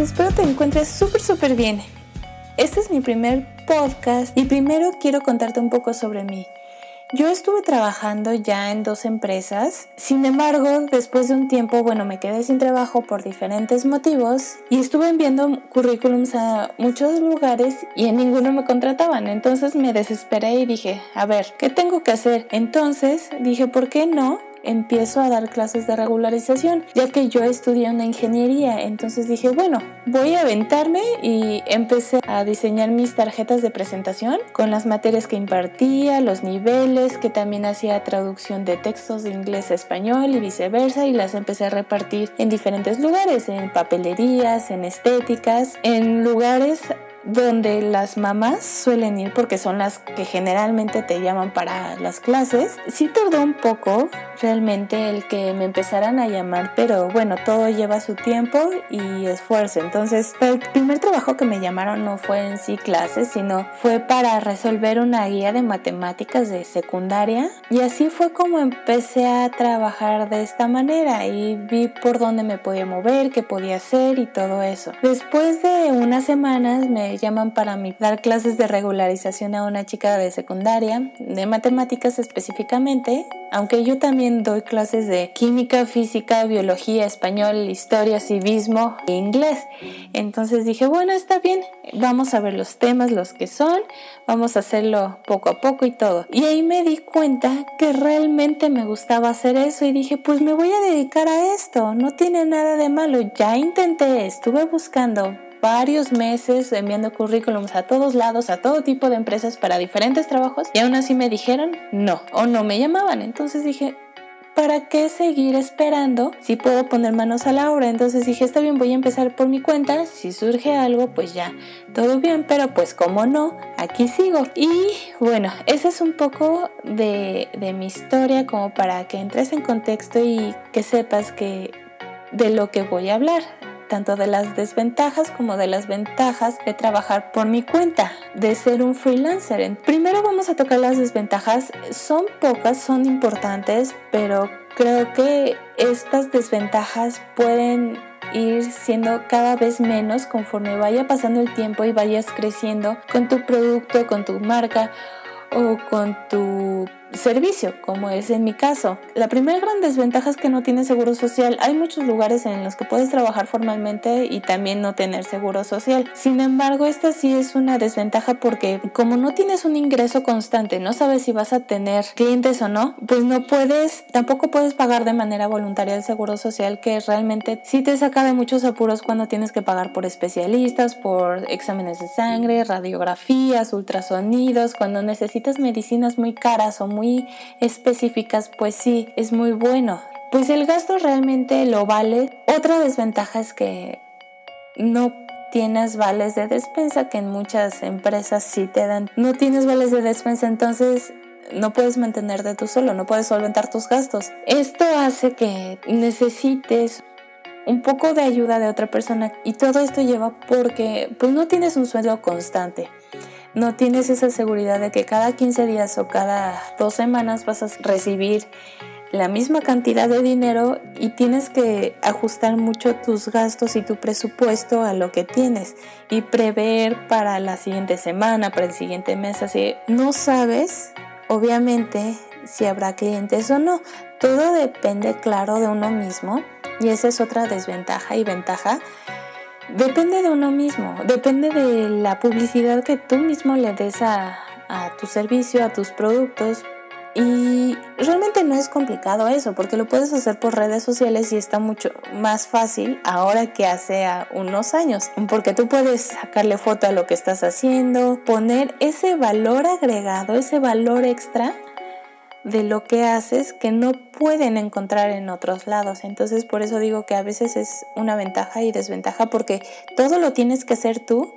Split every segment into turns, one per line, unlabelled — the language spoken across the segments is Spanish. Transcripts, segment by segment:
¿cómo estás? Espero te encuentres súper, súper bien. Este es mi primer podcast y primero quiero contarte un poco sobre mí. Yo estuve trabajando ya en dos empresas, sin embargo, después de un tiempo, bueno, me quedé sin trabajo por diferentes motivos y estuve enviando currículums a muchos lugares y en ninguno me contrataban. Entonces me desesperé y dije, a ver, ¿qué tengo que hacer? Entonces dije, ¿por qué no? Empiezo a dar clases de regularización, ya que yo estudié una ingeniería. Entonces dije, bueno, voy a aventarme y empecé a diseñar mis tarjetas de presentación con las materias que impartía, los niveles, que también hacía traducción de textos de inglés a español y viceversa, y las empecé a repartir en diferentes lugares, en papelerías, en estéticas, en lugares donde las mamás suelen ir porque son las que generalmente te llaman para las clases. Sí tardó un poco realmente el que me empezaran a llamar, pero bueno, todo lleva su tiempo y esfuerzo. Entonces, el primer trabajo que me llamaron no fue en sí clases, sino fue para resolver una guía de matemáticas de secundaria y así fue como empecé a trabajar de esta manera y vi por dónde me podía mover, qué podía hacer y todo eso. Después de unas semanas me llaman para mí dar clases de regularización a una chica de secundaria, de matemáticas específicamente, aunque yo también doy clases de química, física, biología, español, historia, civismo e inglés. Entonces dije, bueno, está bien, vamos a ver los temas, los que son, vamos a hacerlo poco a poco y todo. Y ahí me di cuenta que realmente me gustaba hacer eso y dije, pues me voy a dedicar a esto, no tiene nada de malo, ya intenté, estuve buscando varios meses enviando currículums a todos lados, a todo tipo de empresas para diferentes trabajos y aún así me dijeron no o no me llamaban. Entonces dije, ¿para qué seguir esperando si puedo poner manos a la obra? Entonces dije, está bien, voy a empezar por mi cuenta, si surge algo, pues ya, todo bien, pero pues como no, aquí sigo. Y bueno, ese es un poco de, de mi historia como para que entres en contexto y que sepas que de lo que voy a hablar tanto de las desventajas como de las ventajas de trabajar por mi cuenta, de ser un freelancer. Primero vamos a tocar las desventajas. Son pocas, son importantes, pero creo que estas desventajas pueden ir siendo cada vez menos conforme vaya pasando el tiempo y vayas creciendo con tu producto, con tu marca o con tu servicio, como es en mi caso. La primera gran desventaja es que no tienes seguro social. Hay muchos lugares en los que puedes trabajar formalmente y también no tener seguro social. Sin embargo, esta sí es una desventaja porque como no tienes un ingreso constante, no sabes si vas a tener clientes o no, pues no puedes, tampoco puedes pagar de manera voluntaria el seguro social que realmente sí te saca de muchos apuros cuando tienes que pagar por especialistas, por exámenes de sangre, radiografías, ultrasonidos, cuando necesitas medicinas muy caras o muy específicas, pues sí, es muy bueno. Pues el gasto realmente lo vale. Otra desventaja es que no tienes vales de despensa que en muchas empresas sí te dan. No tienes vales de despensa, entonces no puedes mantenerte tú solo, no puedes solventar tus gastos. Esto hace que necesites un poco de ayuda de otra persona y todo esto lleva porque pues no tienes un sueldo constante no tienes esa seguridad de que cada 15 días o cada dos semanas vas a recibir la misma cantidad de dinero y tienes que ajustar mucho tus gastos y tu presupuesto a lo que tienes y prever para la siguiente semana, para el siguiente mes. Así no sabes, obviamente, si habrá clientes o no. Todo depende, claro, de uno mismo y esa es otra desventaja y ventaja Depende de uno mismo, depende de la publicidad que tú mismo le des a, tu servicio, a tus productos. Y realmente no es complicado eso, porque lo puedes hacer por redes sociales y está mucho más fácil ahora que hace unos años, porque tú puedes sacarle foto a lo que estás haciendo, poner ese valor agregado, ese valor extra de lo que haces que no pueden encontrar en otros lados. Entonces por eso digo que a veces es una ventaja y desventaja porque todo lo tienes que hacer tú,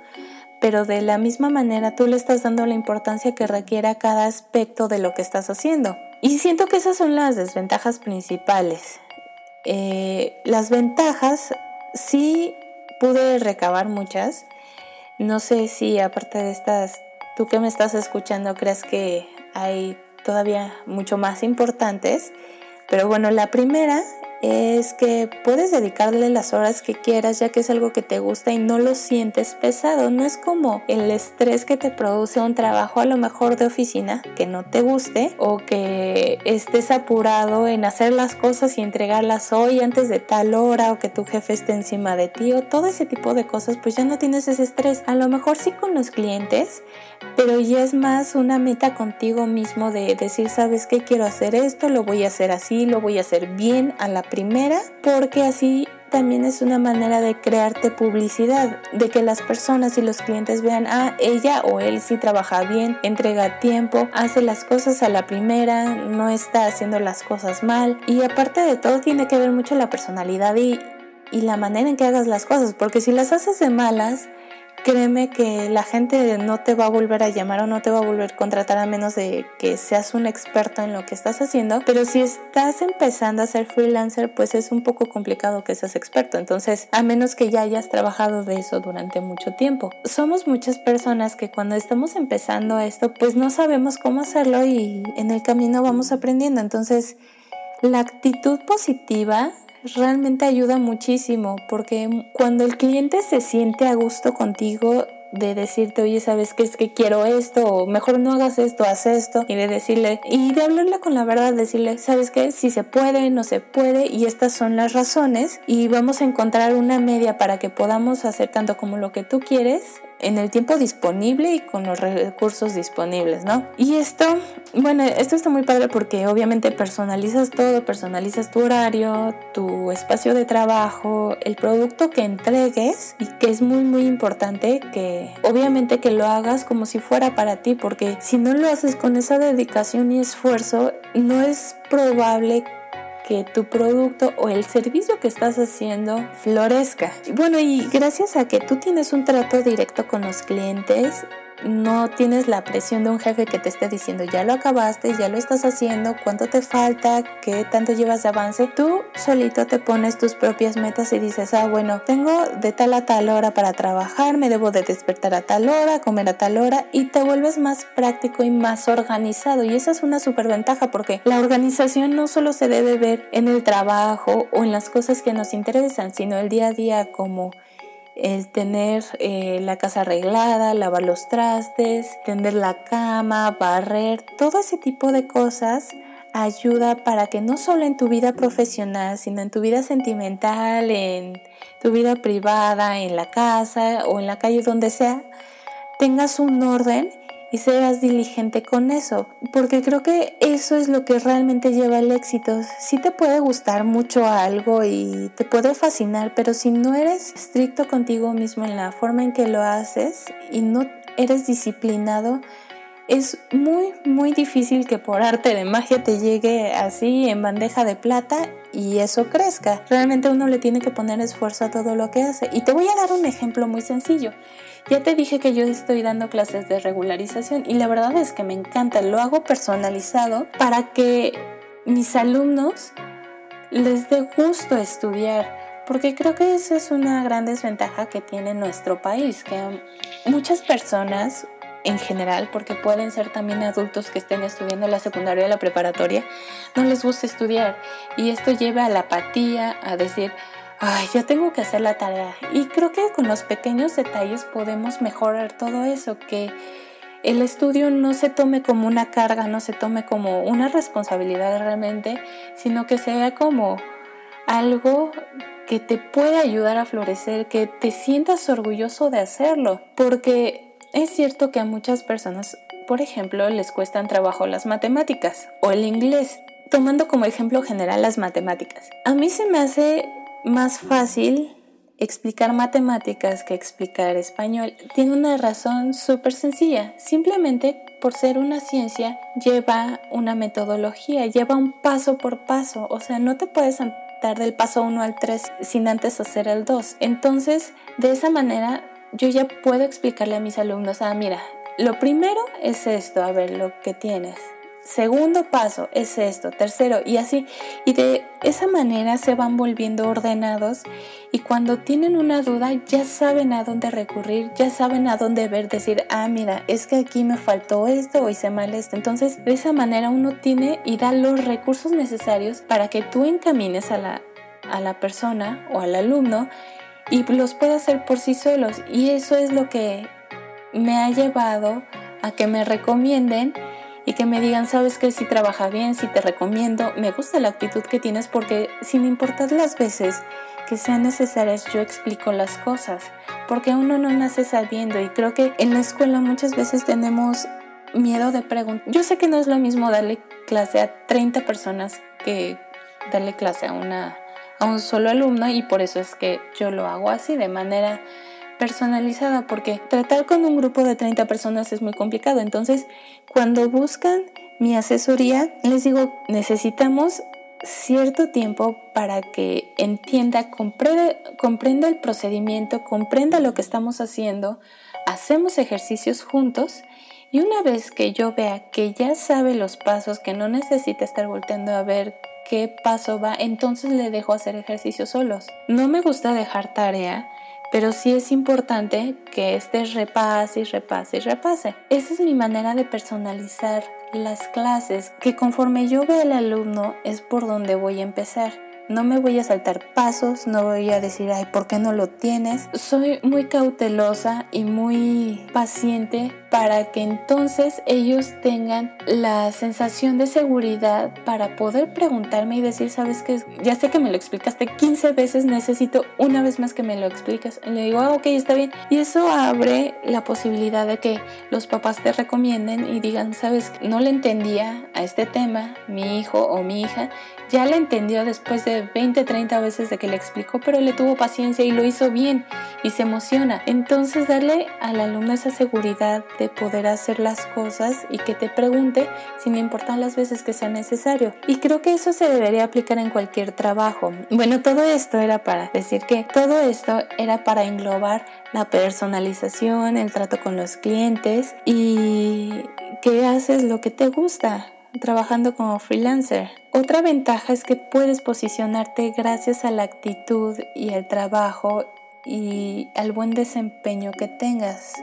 pero de la misma manera tú le estás dando la importancia que requiera cada aspecto de lo que estás haciendo. Y siento que esas son las desventajas principales. Eh, las ventajas sí pude recabar muchas. No sé si aparte de estas, tú que me estás escuchando crees que hay todavía mucho más importantes. Pero bueno, la primera es que puedes dedicarle las horas que quieras ya que es algo que te gusta y no lo sientes pesado. No es como el estrés que te produce un trabajo a lo mejor de oficina que no te guste o que estés apurado en hacer las cosas y entregarlas hoy antes de tal hora o que tu jefe esté encima de ti o todo ese tipo de cosas pues ya no tienes ese estrés. A lo mejor sí con los clientes, pero ya es más una meta contigo mismo de decir, sabes que quiero hacer esto, lo voy a hacer así, lo voy a hacer bien a la primera, porque así también es una manera de crearte publicidad, de que las personas y los clientes vean, ah, ella o él sí trabaja bien, entrega tiempo, hace las cosas a la primera, no está haciendo las cosas mal. Y aparte de todo tiene que ver mucho la personalidad y, y la manera en que hagas las cosas, porque si las haces de malas, créeme que la gente no te va a volver a llamar o no te va a volver a contratar a menos de que seas un experto en lo que estás haciendo. Pero si estás empezando a ser freelancer, pues es un poco complicado que seas experto. Entonces, a menos que ya hayas trabajado de eso durante mucho tiempo. Somos muchas personas que cuando estamos empezando esto, pues no sabemos cómo hacerlo y en el camino vamos aprendiendo. Entonces, la actitud positiva realmente ayuda muchísimo porque cuando el cliente se siente a gusto contigo de decirte, oye, ¿sabes qué es que quiero esto? O mejor no hagas esto, haz esto. Y de decirle, y de hablarle con la verdad, decirle, ¿sabes qué? Si se puede, no se puede, y estas son las razones. Y vamos a encontrar una media para que podamos hacer tanto como lo que tú quieres en el tiempo disponible y con los recursos disponibles, ¿no? Y esto, bueno, esto está muy padre porque obviamente personalizas todo, personalizas tu horario, tu espacio de trabajo, el producto que entregues y que es muy muy importante que obviamente que lo hagas como si fuera para ti porque si no lo haces con esa dedicación y esfuerzo, no es probable que tu producto o el servicio que estás haciendo florezca. Bueno, y gracias a que tú tienes un trato directo con los clientes, no tienes la presión de un jefe que te esté diciendo ya lo acabaste, ya lo estás haciendo, cuánto te falta, qué tanto llevas de avance. Tú solito te pones tus propias metas y dices, ah, bueno, tengo de tal a tal hora para trabajar, me debo de despertar a tal hora, comer a tal hora y te vuelves más práctico y más organizado. Y esa es una super ventaja porque la organización no solo se debe ver en el trabajo o en las cosas que nos interesan, sino el día a día como el tener eh, la casa arreglada, lavar los trastes, tender la cama, barrer, todo ese tipo de cosas ayuda para que no solo en tu vida profesional, sino en tu vida sentimental, en tu vida privada, en la casa o en la calle, donde sea, tengas un orden y seas diligente con eso, porque creo que eso es lo que realmente lleva al éxito. Sí te puede gustar mucho algo y te puede fascinar, pero si no eres estricto contigo mismo en la forma en que lo haces y no eres disciplinado, es muy muy difícil que por arte de magia te llegue así en bandeja de plata y eso crezca. Realmente uno le tiene que poner esfuerzo a todo lo que hace. Y te voy a dar un ejemplo muy sencillo. Ya te dije que yo estoy dando clases de regularización y la verdad es que me encanta, lo hago personalizado para que mis alumnos les dé gusto estudiar, porque creo que esa es una gran desventaja que tiene nuestro país, que muchas personas en general, porque pueden ser también adultos que estén estudiando la secundaria o la preparatoria, no les gusta estudiar y esto lleva a la apatía, a decir, ay, ya tengo que hacer la tarea. Y creo que con los pequeños detalles podemos mejorar todo eso, que el estudio no se tome como una carga, no se tome como una responsabilidad realmente, sino que sea como algo que te pueda ayudar a florecer, que te sientas orgulloso de hacerlo, porque es cierto que a muchas personas, por ejemplo, les cuestan trabajo las matemáticas o el inglés, tomando como ejemplo general las matemáticas. A mí se me hace más fácil explicar matemáticas que explicar español. Tiene una razón súper sencilla. Simplemente por ser una ciencia lleva una metodología, lleva un paso por paso. O sea, no te puedes saltar del paso 1 al 3 sin antes hacer el 2. Entonces, de esa manera yo ya puedo explicarle a mis alumnos, ah, mira, lo primero es esto, a ver, lo que tienes. Segundo paso es esto, tercero y así. Y de esa manera se van volviendo ordenados y cuando tienen una duda ya saben a dónde recurrir, ya saben a dónde ver, decir, ah, mira, es que aquí me faltó esto o hice mal esto. Entonces, de esa manera uno tiene y da los recursos necesarios para que tú encamines a la a la persona o al alumno y los puede hacer por sí solos. Y eso es lo que me ha llevado a que me recomienden y que me digan, sabes que si trabaja bien, si te recomiendo, me gusta la actitud que tienes porque sin importar las veces que sean necesarias, yo explico las cosas, porque uno no nace sabiendo y creo que en la escuela muchas veces tenemos miedo de preguntar. Yo sé que no es lo mismo darle clase a 30 personas que darle clase a una a un solo alumno y por eso es que yo lo hago así de manera personalizada porque tratar con un grupo de 30 personas es muy complicado. Entonces, cuando buscan mi asesoría, les digo, necesitamos cierto tiempo para que entienda, comprenda, el procedimiento, comprenda lo que estamos haciendo, hacemos ejercicios juntos y una vez que yo vea que ya sabe los pasos, que no necesita estar volteando a ver qué paso va, entonces le dejo hacer ejercicios solos. No me gusta dejar tarea, pero sí es importante que este repase y repase y repase. Esa es mi manera de personalizar las clases, que conforme yo vea al alumno es por donde voy a empezar. No me voy a saltar pasos, no voy a decir, ay, ¿por qué no lo tienes? Soy muy cautelosa y muy paciente para que entonces ellos tengan la sensación de seguridad para poder preguntarme y decir, sabes que ya sé que me lo explicaste 15 veces, necesito una vez más que me lo expliques. Y le digo, ah, ok, está bien. Y eso abre la posibilidad de que los papás te recomienden y digan, sabes, no le entendía a este tema, mi hijo o mi hija, ya le entendió después de 20, 30 veces de que le explicó, pero le tuvo paciencia y lo hizo bien y se emociona. Entonces darle al alumno esa seguridad de poder hacer las cosas y que te pregunte sin importar las veces que sea necesario. Y creo que eso se debería aplicar en cualquier trabajo. Bueno, todo esto era para decir que todo esto era para englobar la personalización, el trato con los clientes y que haces lo que te gusta trabajando como freelancer. Otra ventaja es que puedes posicionarte gracias a la actitud y el trabajo y al buen desempeño que tengas.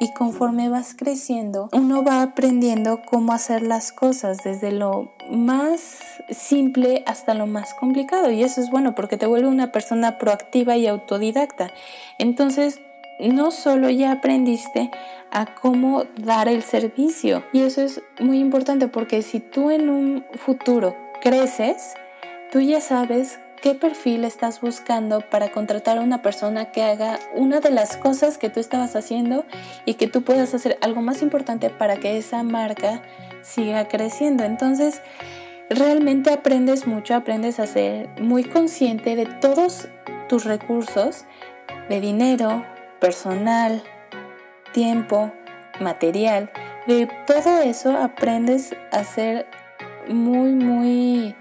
Y conforme vas creciendo, uno va aprendiendo cómo hacer las cosas desde lo más simple hasta lo más complicado. Y eso es bueno porque te vuelve una persona proactiva y autodidacta. Entonces, no solo ya aprendiste a cómo dar el servicio. Y eso es muy importante porque si tú en un futuro creces, tú ya sabes qué perfil estás buscando para contratar a una persona que haga una de las cosas que tú estabas haciendo y que tú puedas hacer algo más importante para que esa marca siga creciendo. Entonces, realmente aprendes mucho, aprendes a ser muy consciente de todos tus recursos, de dinero, personal, tiempo, material. De todo eso aprendes a ser muy, muy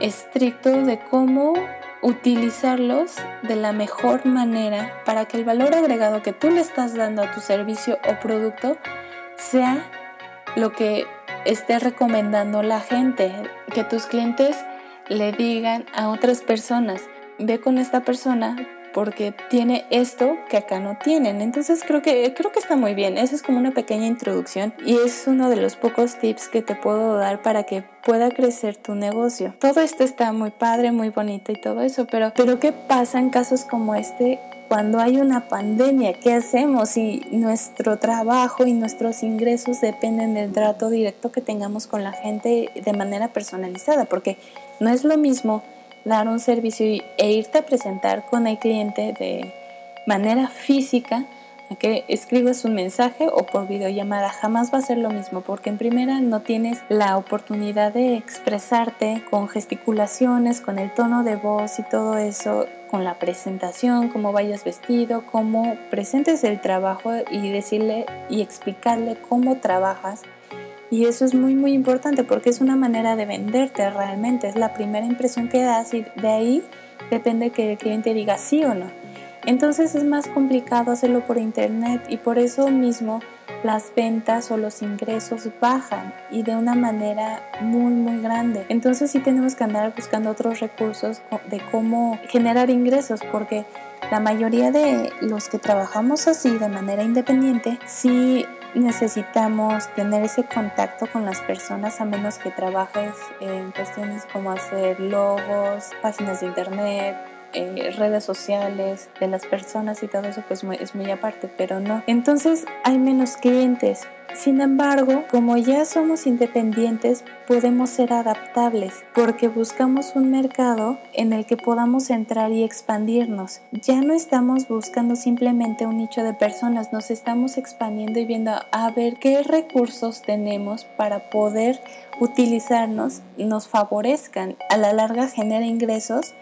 estricto de cómo utilizarlos de la mejor manera para que el valor agregado que tú le estás dando a tu servicio o producto sea lo que esté recomendando la gente, que tus clientes le digan a otras personas, ve con esta persona porque tiene esto que acá no tienen. Entonces creo que, creo que está muy bien. Esa es como una pequeña introducción y es uno de los pocos tips que te puedo dar para que pueda crecer tu negocio. Todo esto está muy padre, muy bonito y todo eso, pero, pero ¿qué pasa en casos como este cuando hay una pandemia, ¿qué hacemos si nuestro trabajo y nuestros ingresos dependen del trato directo que tengamos con la gente de manera personalizada? Porque no es lo mismo dar un servicio e irte a presentar con el cliente de manera física a que escribas un mensaje o por videollamada. Jamás va a ser lo mismo porque en primera no tienes la oportunidad de expresarte con gesticulaciones, con el tono de voz y todo eso, con la presentación, cómo vayas vestido, cómo presentes el trabajo y decirle y explicarle cómo trabajas y eso es muy muy importante porque es una manera de venderte realmente, es la primera impresión que das y de ahí depende que el cliente diga sí o no. Entonces es más complicado hacerlo por internet y por eso mismo las ventas o los ingresos bajan y de una manera muy muy grande. Entonces sí tenemos que andar buscando otros recursos de cómo generar ingresos porque la mayoría de los que trabajamos así de manera independiente sí necesitamos tener ese contacto con las personas a menos que trabajes en cuestiones como hacer logos, páginas de internet, eh, redes sociales de las personas y todo eso pues es muy aparte, pero no. Entonces hay menos clientes. Sin embargo, como ya somos independientes, podemos ser adaptables porque buscamos un mercado en el que podamos entrar y expandirnos. Ya no estamos buscando simplemente un nicho de personas, nos estamos expandiendo y viendo a ver qué recursos tenemos para poder utilizarnos, nos favorezcan, a la larga genera ingresos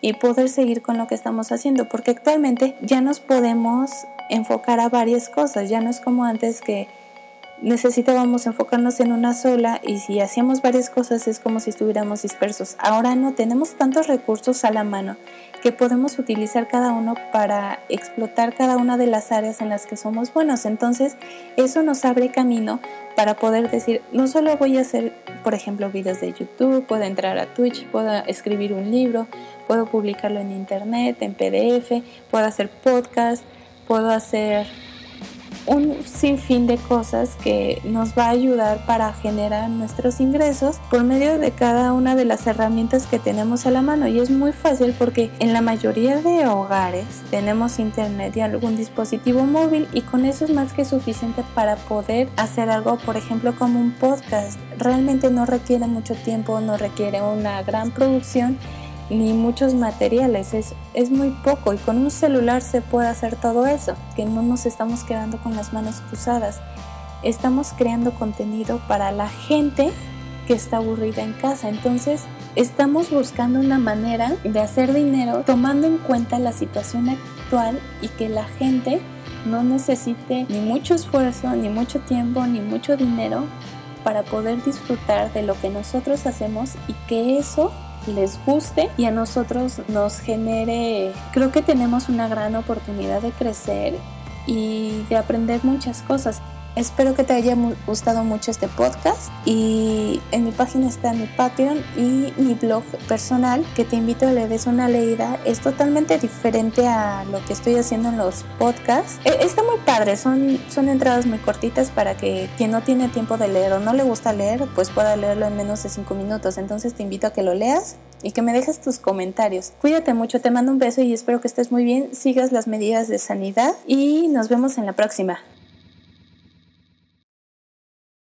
y poder seguir con lo que estamos haciendo, porque actualmente ya nos podemos enfocar a varias cosas, ya no es como antes que necesitábamos enfocarnos en una sola y si hacíamos varias cosas es como si estuviéramos dispersos. Ahora no, tenemos tantos recursos a la mano que podemos utilizar cada uno para explotar cada una de las áreas en las que somos buenos. Entonces, eso nos abre camino para poder decir, no solo voy a hacer, por ejemplo, videos de YouTube, puedo entrar a Twitch, puedo escribir un libro, puedo publicarlo en internet, en PDF, puedo hacer podcast, puedo hacer un sinfín de cosas que nos va a ayudar para generar nuestros ingresos por medio de cada una de las herramientas que tenemos a la mano. Y es muy fácil porque en la mayoría de hogares tenemos internet y algún dispositivo móvil y con eso es más que suficiente para poder hacer algo por ejemplo como un podcast. Realmente no requiere mucho tiempo no requiere una gran producción ni muchos materiales, es, es muy poco y con un celular se puede hacer todo eso, que no nos estamos quedando con las manos cruzadas, estamos creando contenido para la gente que está aburrida en casa, entonces estamos buscando una manera de hacer dinero tomando en cuenta la situación actual y que la gente no necesite ni mucho esfuerzo, ni mucho tiempo, ni mucho dinero para poder disfrutar de lo que nosotros hacemos y que eso les guste y a nosotros nos genere, creo que tenemos una gran oportunidad de crecer y de aprender muchas cosas. Espero que te haya gustado mucho este podcast y en mi página está mi Patreon y mi blog personal que te invito a le des una leída. Es totalmente diferente a lo que estoy haciendo en los podcasts. E, está muy padre, son, son entradas muy cortitas para que quien no tiene tiempo de leer o no le gusta leer pues pueda leerlo en menos de 5 minutos. Entonces te invito a que lo leas y que me dejes tus comentarios. Cuídate mucho, te mando un beso y espero que estés muy bien, sigas las medidas de sanidad y nos vemos en la próxima.